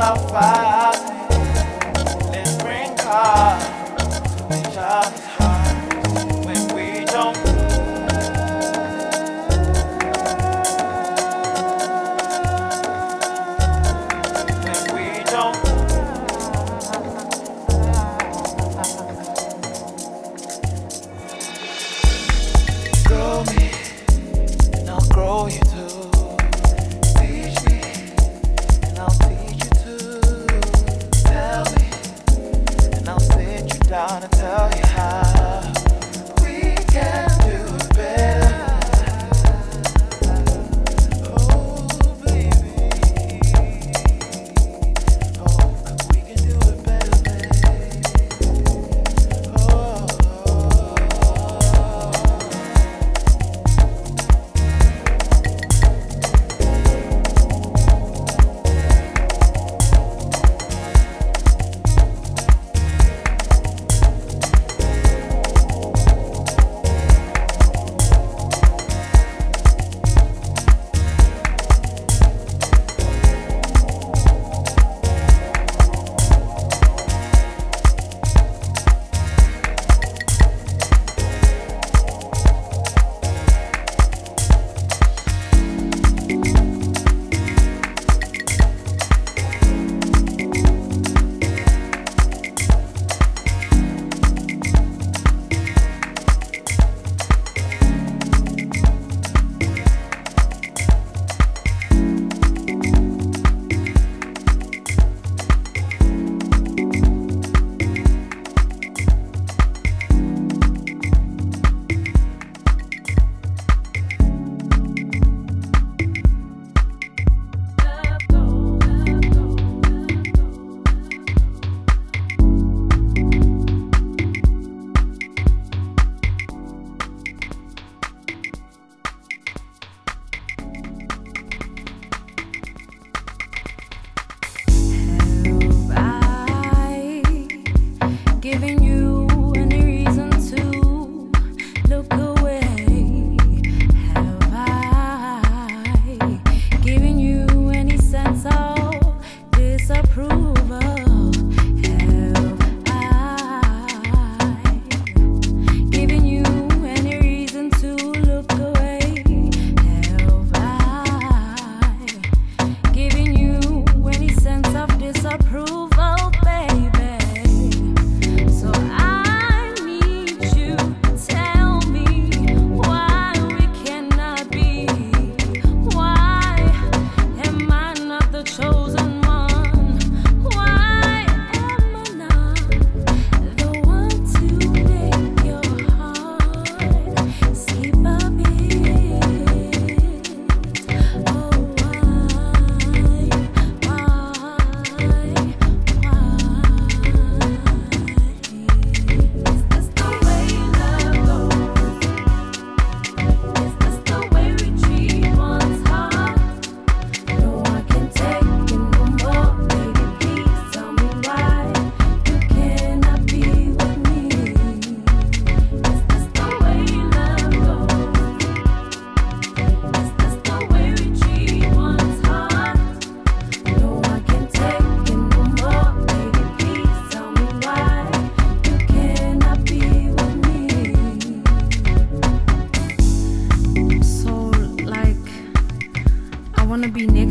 safado.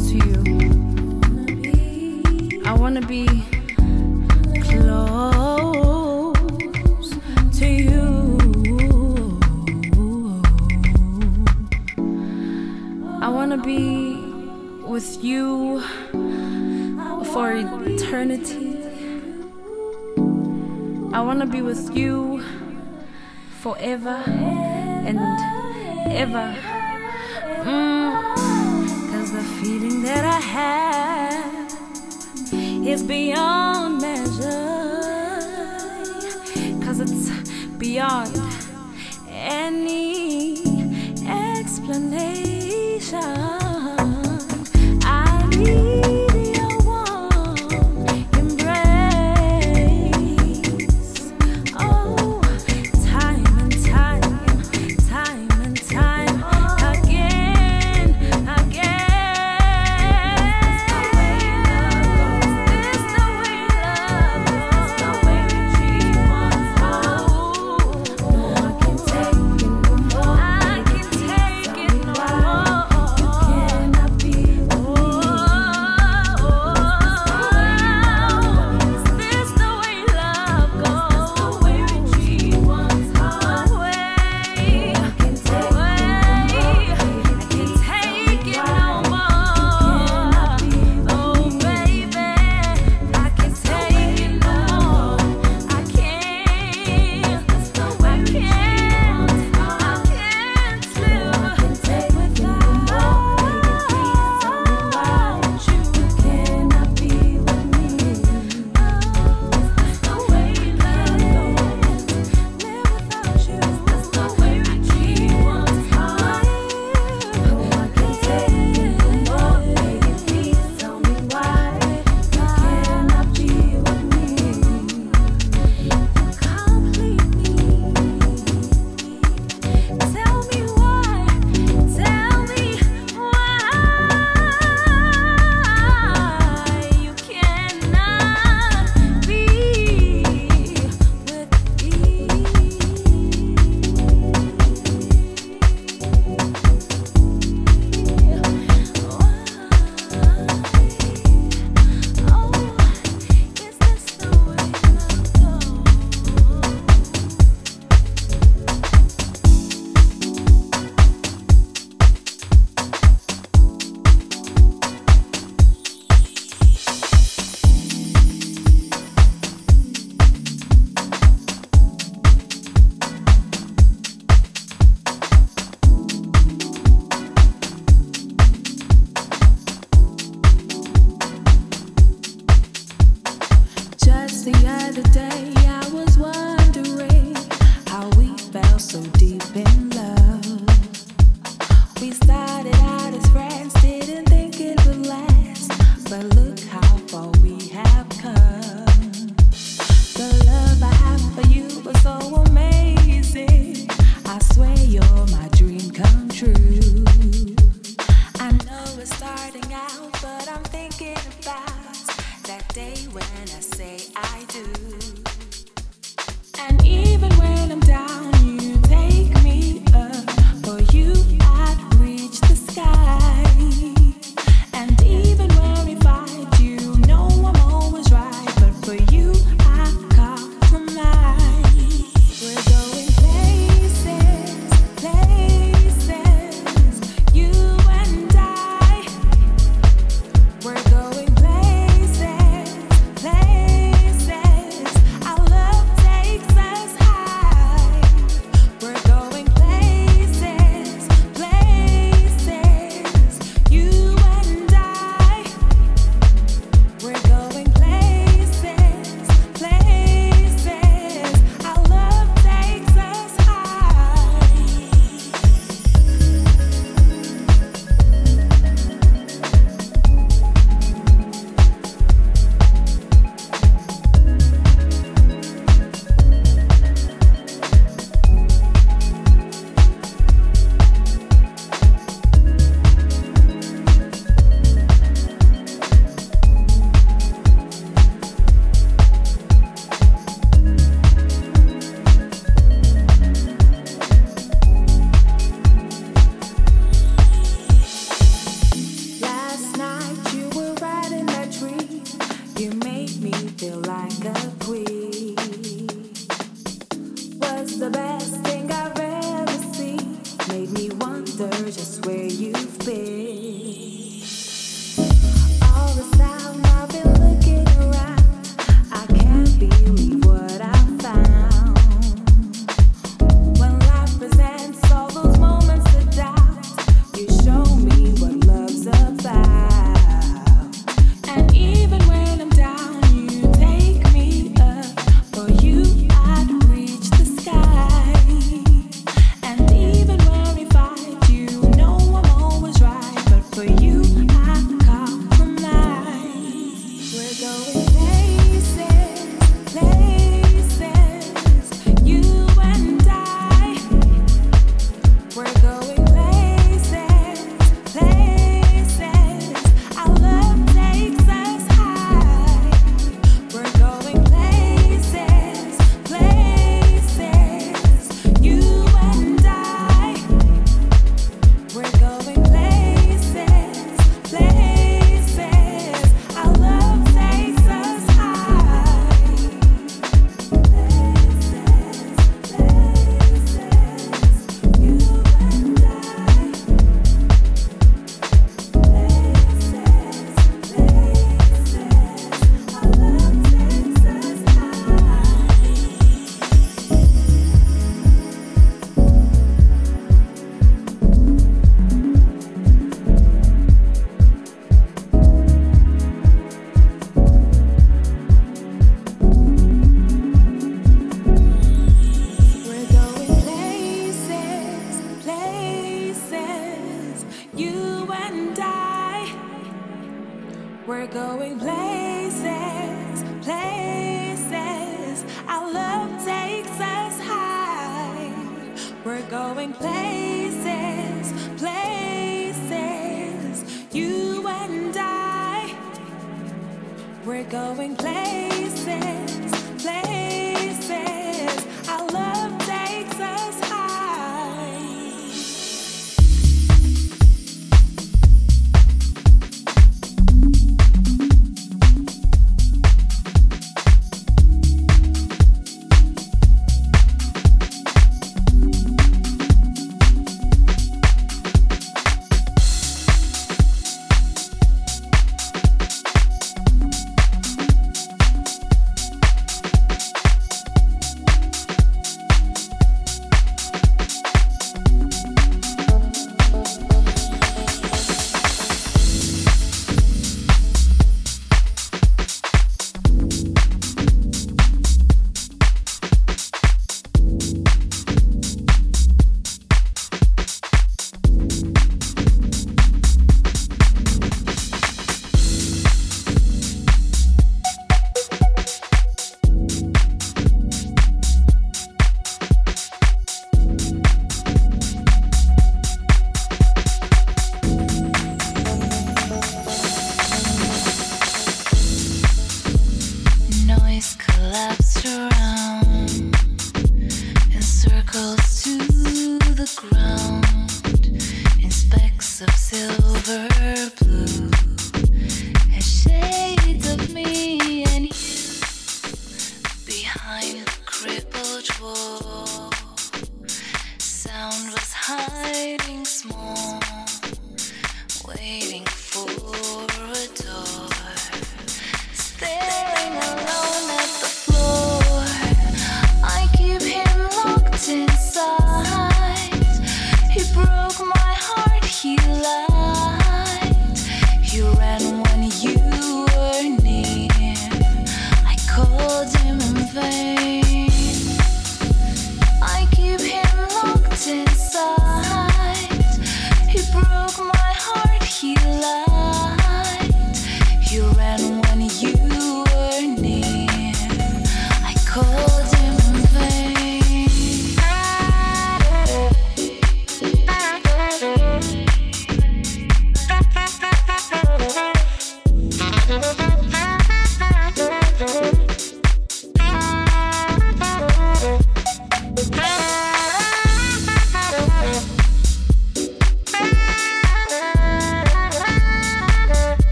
next to you. I wanna be close to you. I wanna be with you for eternity. I wanna be with you forever and ever. Mm feeling that I have is beyond measure. Cause it's beyond